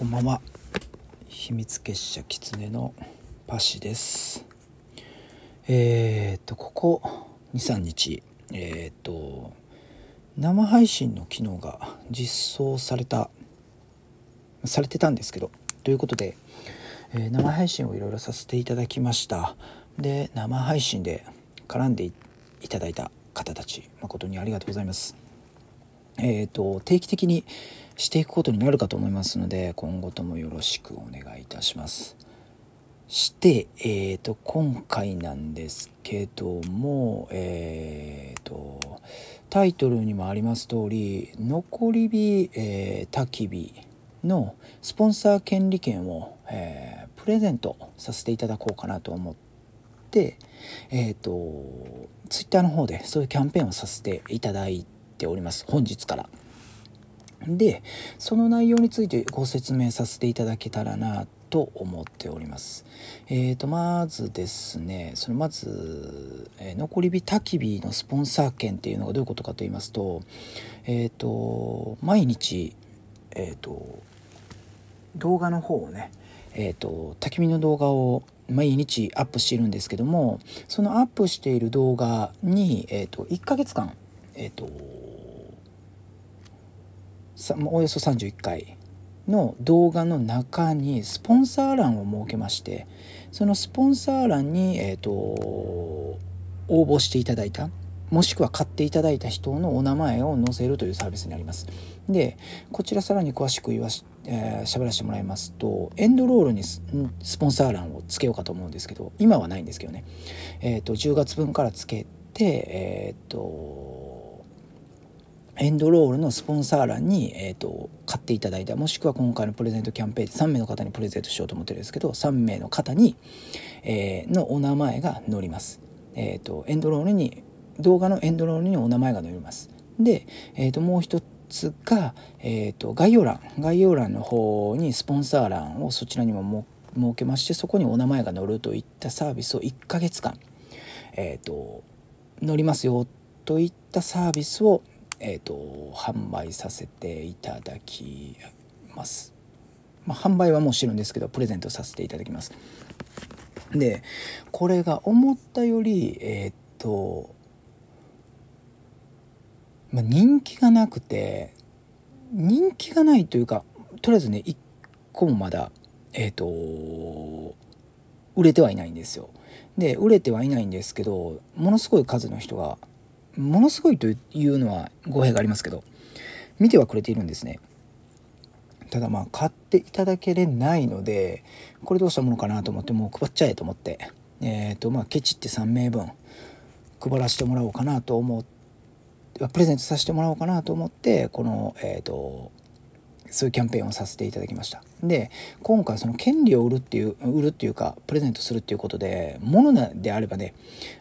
こんばんは。秘密結社狐のパシです。えー、っとここ23日。えー、っと生配信の機能が実装されたされてたんですけどということで、えー、生配信をいろいろさせていただきました。で生配信で絡んでいただいた方たち誠にありがとうございます。えーと、定期的にしていくことになるかと思いますので今後ともよろしくお願いいたします。して、えーと、今回なんですけどもえーとタイトルにもあります通り残り火、えー、焚き火のスポンサー権利権を、えー、プレゼントさせていただこうかなと思って、えっ、ー、とツイッターの方でそういうキャンペーンをさせていただいてております本日から。でその内容についてご説明させていただけたらなと思っております。えーと、まずですねそのまず、えー、残り火焚き火のスポンサー券っていうのがどういうことかと言いますと,、えーと、毎日、えーと動画の方をね、えーと、焚き火の動画を毎日アップしているんですけどもそのアップしている動画に、えーと、1ヶ月間、えーと、およそ31回の動画の中にスポンサー欄を設けましてそのスポンサー欄に、えーと応募していただいたもしくは買っていただいた人のお名前を載せるというサービスになります。でこちらさらに詳しく言わしえー、喋らせてもらいますとエンドロールにスポンサー欄をつけようかと思うんですけど今はないんですけどね、えーと、10月分からつけてえっ、ー、とエンドロールのスポンサー欄に、えーと、買っていただいたもしくは今回のプレゼントキャンペーンで3名の方にプレゼントしようと思ってるんですけど3名の方に、えー、のお名前が載ります。えーと、エンドロールに動画のエンドロールにお名前が載ります。で、えー、ともう一つが、えーと、概要欄概要欄の方にスポンサー欄をそちらにも設けましてそこにお名前が載るといったサービスを1ヶ月間、えーと、載りますよといったサービスを、えーと、販売させていただきます。まあ、販売はもうしてるんですけどプレゼントさせていただきます。でこれが思ったよりえっ、とまあ、人気がなくて人気がないというかとりあえずね1個もまだえっ、ー、と売れてはいないんですよ。で売れてはいないんですけどものすごい数の人がものすごいというのは語弊がありますけど見てはくれているんですね。ただまあ買っていただけれないのでこれどうしたものかなと思ってもう配っちゃえと思ってえっ、ー、とまあケチって3名分配らせてもらおうかなと思ってプレゼントさせてもらおうかなと思ってこの、えーと、そういうキャンペーンをさせていただきましたで今回その権利を売るっていう売るっていうかプレゼントするっていうことで物であればね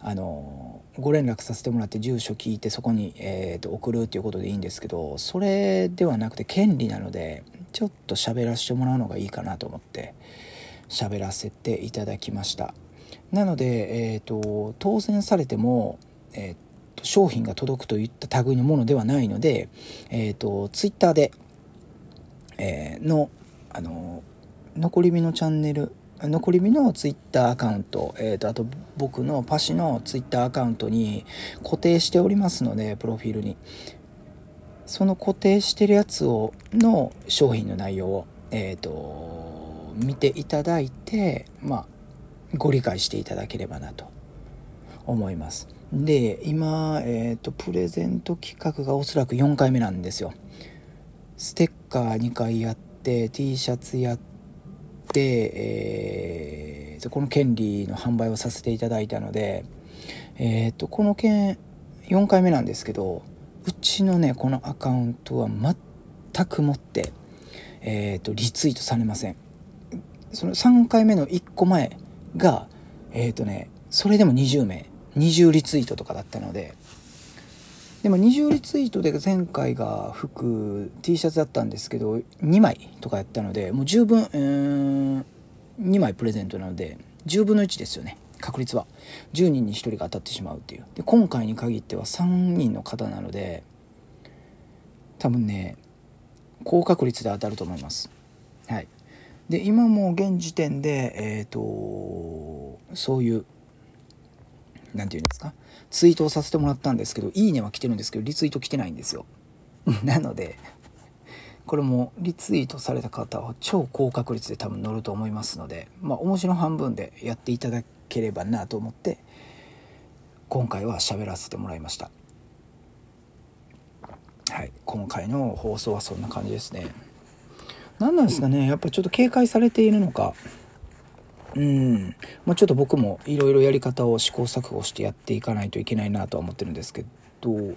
あのご連絡させてもらって住所聞いてそこに、えーと、送るっていうことでいいんですけどそれではなくて権利なのでちょっと喋らせてもらうのがいいかなと思って喋らせていただきました。なので、えーと、当選されても、えー商品が届くといった類のものではないので、えーと、ツイッターで、えー、のあの残り火のチャンネル残り火のツイッターアカウント、えーと、あと僕のパシのツイッターアカウントに固定しておりますのでプロフィールに。その固定してるやつをの商品の内容を、えーと見ていただいてまあご理解していただければなと思います。で今、えーと、プレゼント企画がおそらく4回目なんですよ。ステッカー2回やって T シャツやってえーと、この権利の販売をさせていただいたのでえ、ー、とこの件4回目なんですけどうちのねこのアカウントは全くもってえ、ー、とリツイートされません。その3回目の1個前がえっ、ー、とねそれでも20名20リツイートとかだったのででも20リツイートで前回が服 T シャツだったんですけど2枚とかやったのでもう十分、えー、2枚プレゼントなので10分の1ですよね確率は。10人に1人が当たってしまうっていう。で今回に限っては3人の方なので多分ね高確率で当たると思います。はい。で今も現時点でえっ、とそういう何て言うんですか？ツイートをさせてもらったんですけど「いいね」は来てるんですけどリツイート来てないんですよ。なのでこれもリツイートされた方は超高確率で多分乗ると思いますのでまあ面白半分でやっていただければなと思って今回は喋らせてもらいました。はい。今回の放送はそんな感じですね。何なんですかね。やっぱちょっと警戒されているのかうん。まあ、ちょっと僕もいろいろやり方を試行錯誤してやっていかないといけないなとは思ってるんですけどう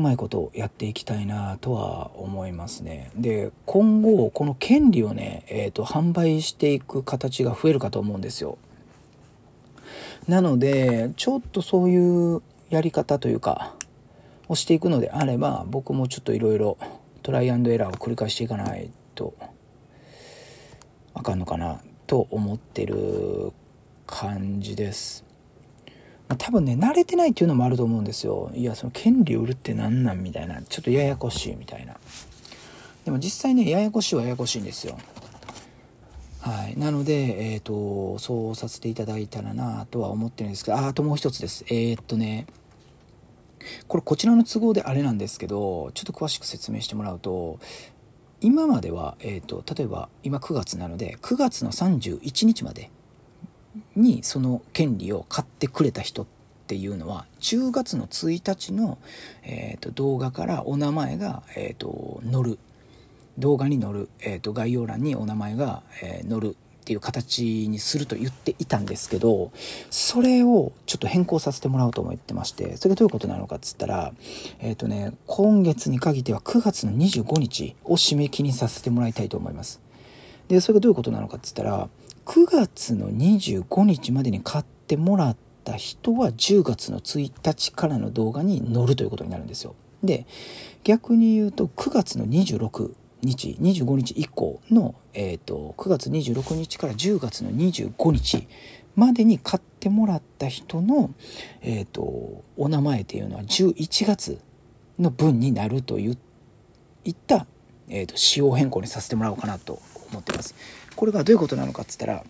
まいことやっていきたいなとは思いますね。で今後この権利をね、えーと、販売していく形が増えるかと思うんですよ。なのでちょっとそういうやり方というかをしていくのであれば僕もちょっといろいろトライアンドエラーを繰り返していかないとあかんのかなと思ってる感じです。まあ、多分ね慣れてないっていうのもあると思うんですよ。いやその権利を売るって何なんみたいなちょっとややこしいみたいな。でも実際ねややこしいはややこしいんですよ。はい、なので、えーと、そうさせていただいたらなとは思ってるんですけどああともう一つですえー、っとねこれこちらの都合であれなんですけどちょっと詳しく説明してもらうと今までは、えーと、例えば今9月なので9月の31日までにその権利を買ってくれた人っていうのは10月の1日の、えーと、動画からお名前が、えーと、載る。動画に載る、えー、と概要欄にお名前が、えー、載る。っていう形にすると言っていたんですけどそれをちょっと変更させてもらおうと思ってましてそれがどういうことなのかっつったらえっ、ー、とね今月に限っては9月の25日を締め切りにさせてもらいたいと思います。でそれがどういうことなのかっつったら9月の25日までに買ってもらった人は10月の1日からの動画に載るということになるんですよ。で逆に言うと9月の26日25日以降の、えーと、9月26日から10月の25日までに買ってもらった人の、えーと、お名前っていうのは11月の分になるといった、えーと、仕様変更にさせてもらおうかなと思ってます。これがどういうことなのかっつったら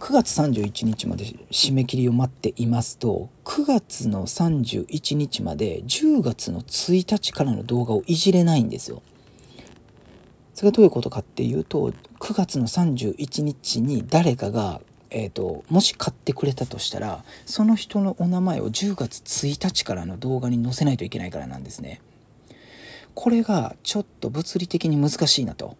9月31日まで締め切りを待っていますと9月の31日まで10月の1日からの動画をいじれないんですよ。それがどういうことかっていうと9月の31日に誰かが、えーと、もし買ってくれたとしたらその人のお名前を10月1日からの動画に載せないといけないからなんですね。これがちょっと物理的に難しいなと。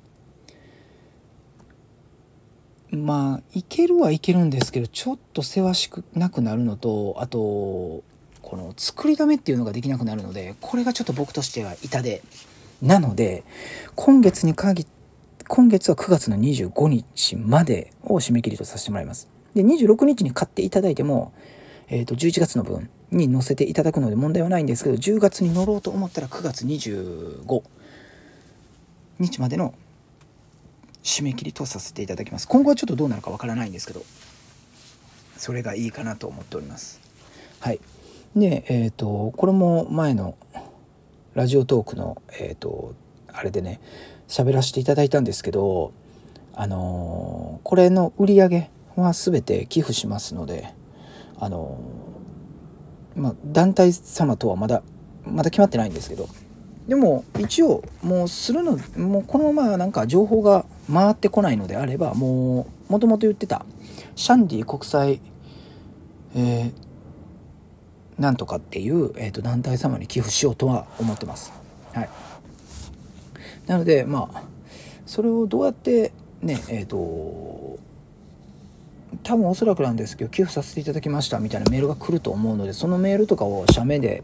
まあいけるはいけるんですけどちょっとせわしくなくなるのとあとこの作りだめっていうのができなくなるのでこれがちょっと僕としては痛手なので、今月に限って今月は9月の25日までを締め切りとさせてもらいます。で、26日に買っていただいても、えっ、ー、と、11月の分に載せていただくので問題はないんですけど、10月に乗ろうと思ったら9月25日までの締め切りとさせていただきます。今後はちょっとどうなるかわからないんですけど、それがいいかなと思っております。はい。で、えっ、ー、と、これも前のラジオトークの、えっ、ー、と、あれでね、喋らせていただいたんですけど、あのー、これの売り上げは全て寄付しますので、あのー、まあ、団体様とはまだ、まだ決まってないんですけど、でも一応もうするのもうこのままなんか情報が回ってこないのであればもうもともと言ってたシャンディ国際、えー、なんとかっていう、えーと、団体様に寄付しようとは思ってます。はい、なのでまあそれをどうやってねえっ、ー、と多分おそらくなんですけど寄付させていただきましたみたいなメールが来ると思うのでそのメールとかを写メで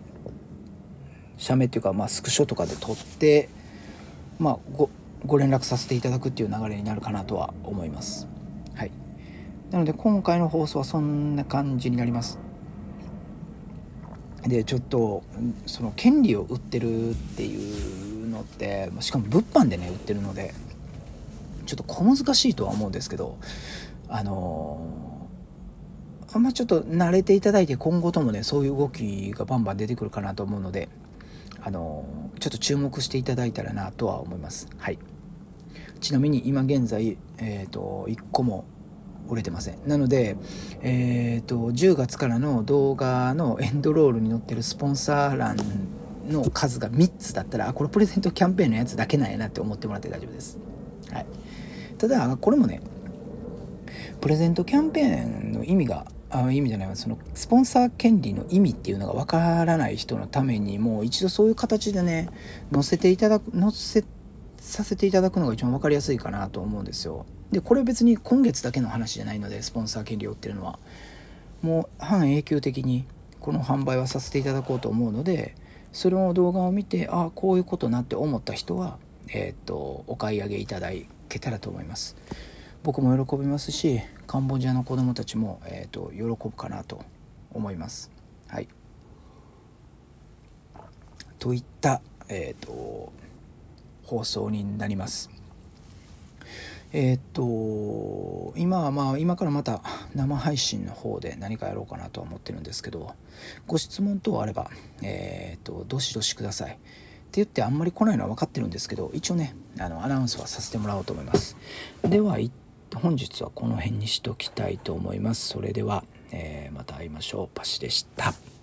写メっていうか、まあ、スクショとかで撮って、まあ、ごご連絡させていただくっていう流れになるかなとは思います。はい、なので今回の放送はそんな感じになります。でちょっとその権利を売ってるっていうのってしかも物販でね売ってるのでちょっと小難しいとは思うんですけどあのあんまちょっと慣れていただいて今後ともねそういう動きがバンバン出てくるかなと思うのであのちょっと注目していただいたらなとは思います。はい。ちなみに今現在、えーと、1個も売れてません。なので、えーと、10月からの動画のエンドロールに載ってるスポンサー欄の数が3つだったらあこれプレゼントキャンペーンのやつだけなんやなって思ってもらって大丈夫です、はい、ただこれもねプレゼントキャンペーンの意味があ意味じゃないそのスポンサー権利の意味っていうのがわからない人のためにもう一度そういう形でね載せていただく載せさせていただくのが一番分かりやすいかなと思うんですよ。でこれ別に今月だけの話じゃないのでスポンサー権利を売ってるのはもう半永久的にこの販売はさせていただこうと思うのでそれを動画を見てああこういうことなって思った人はえっ、とお買い上げいただけたらと思います僕も喜びますしカンボジアの子供たちも、えーと、喜ぶかなと思います。はい、といった、えーと、放送になります。えっ、と今はまあ今からまた生配信の方で何かやろうかなとは思ってるんですけどご質問等あればえっ、とどしどしください。って言ってあんまり来ないのは分かってるんですけど一応ねあのアナウンスはさせてもらおうと思います。では本日はこの辺にしときたいと思います。それでは、えー、また会いましょう。パシでした。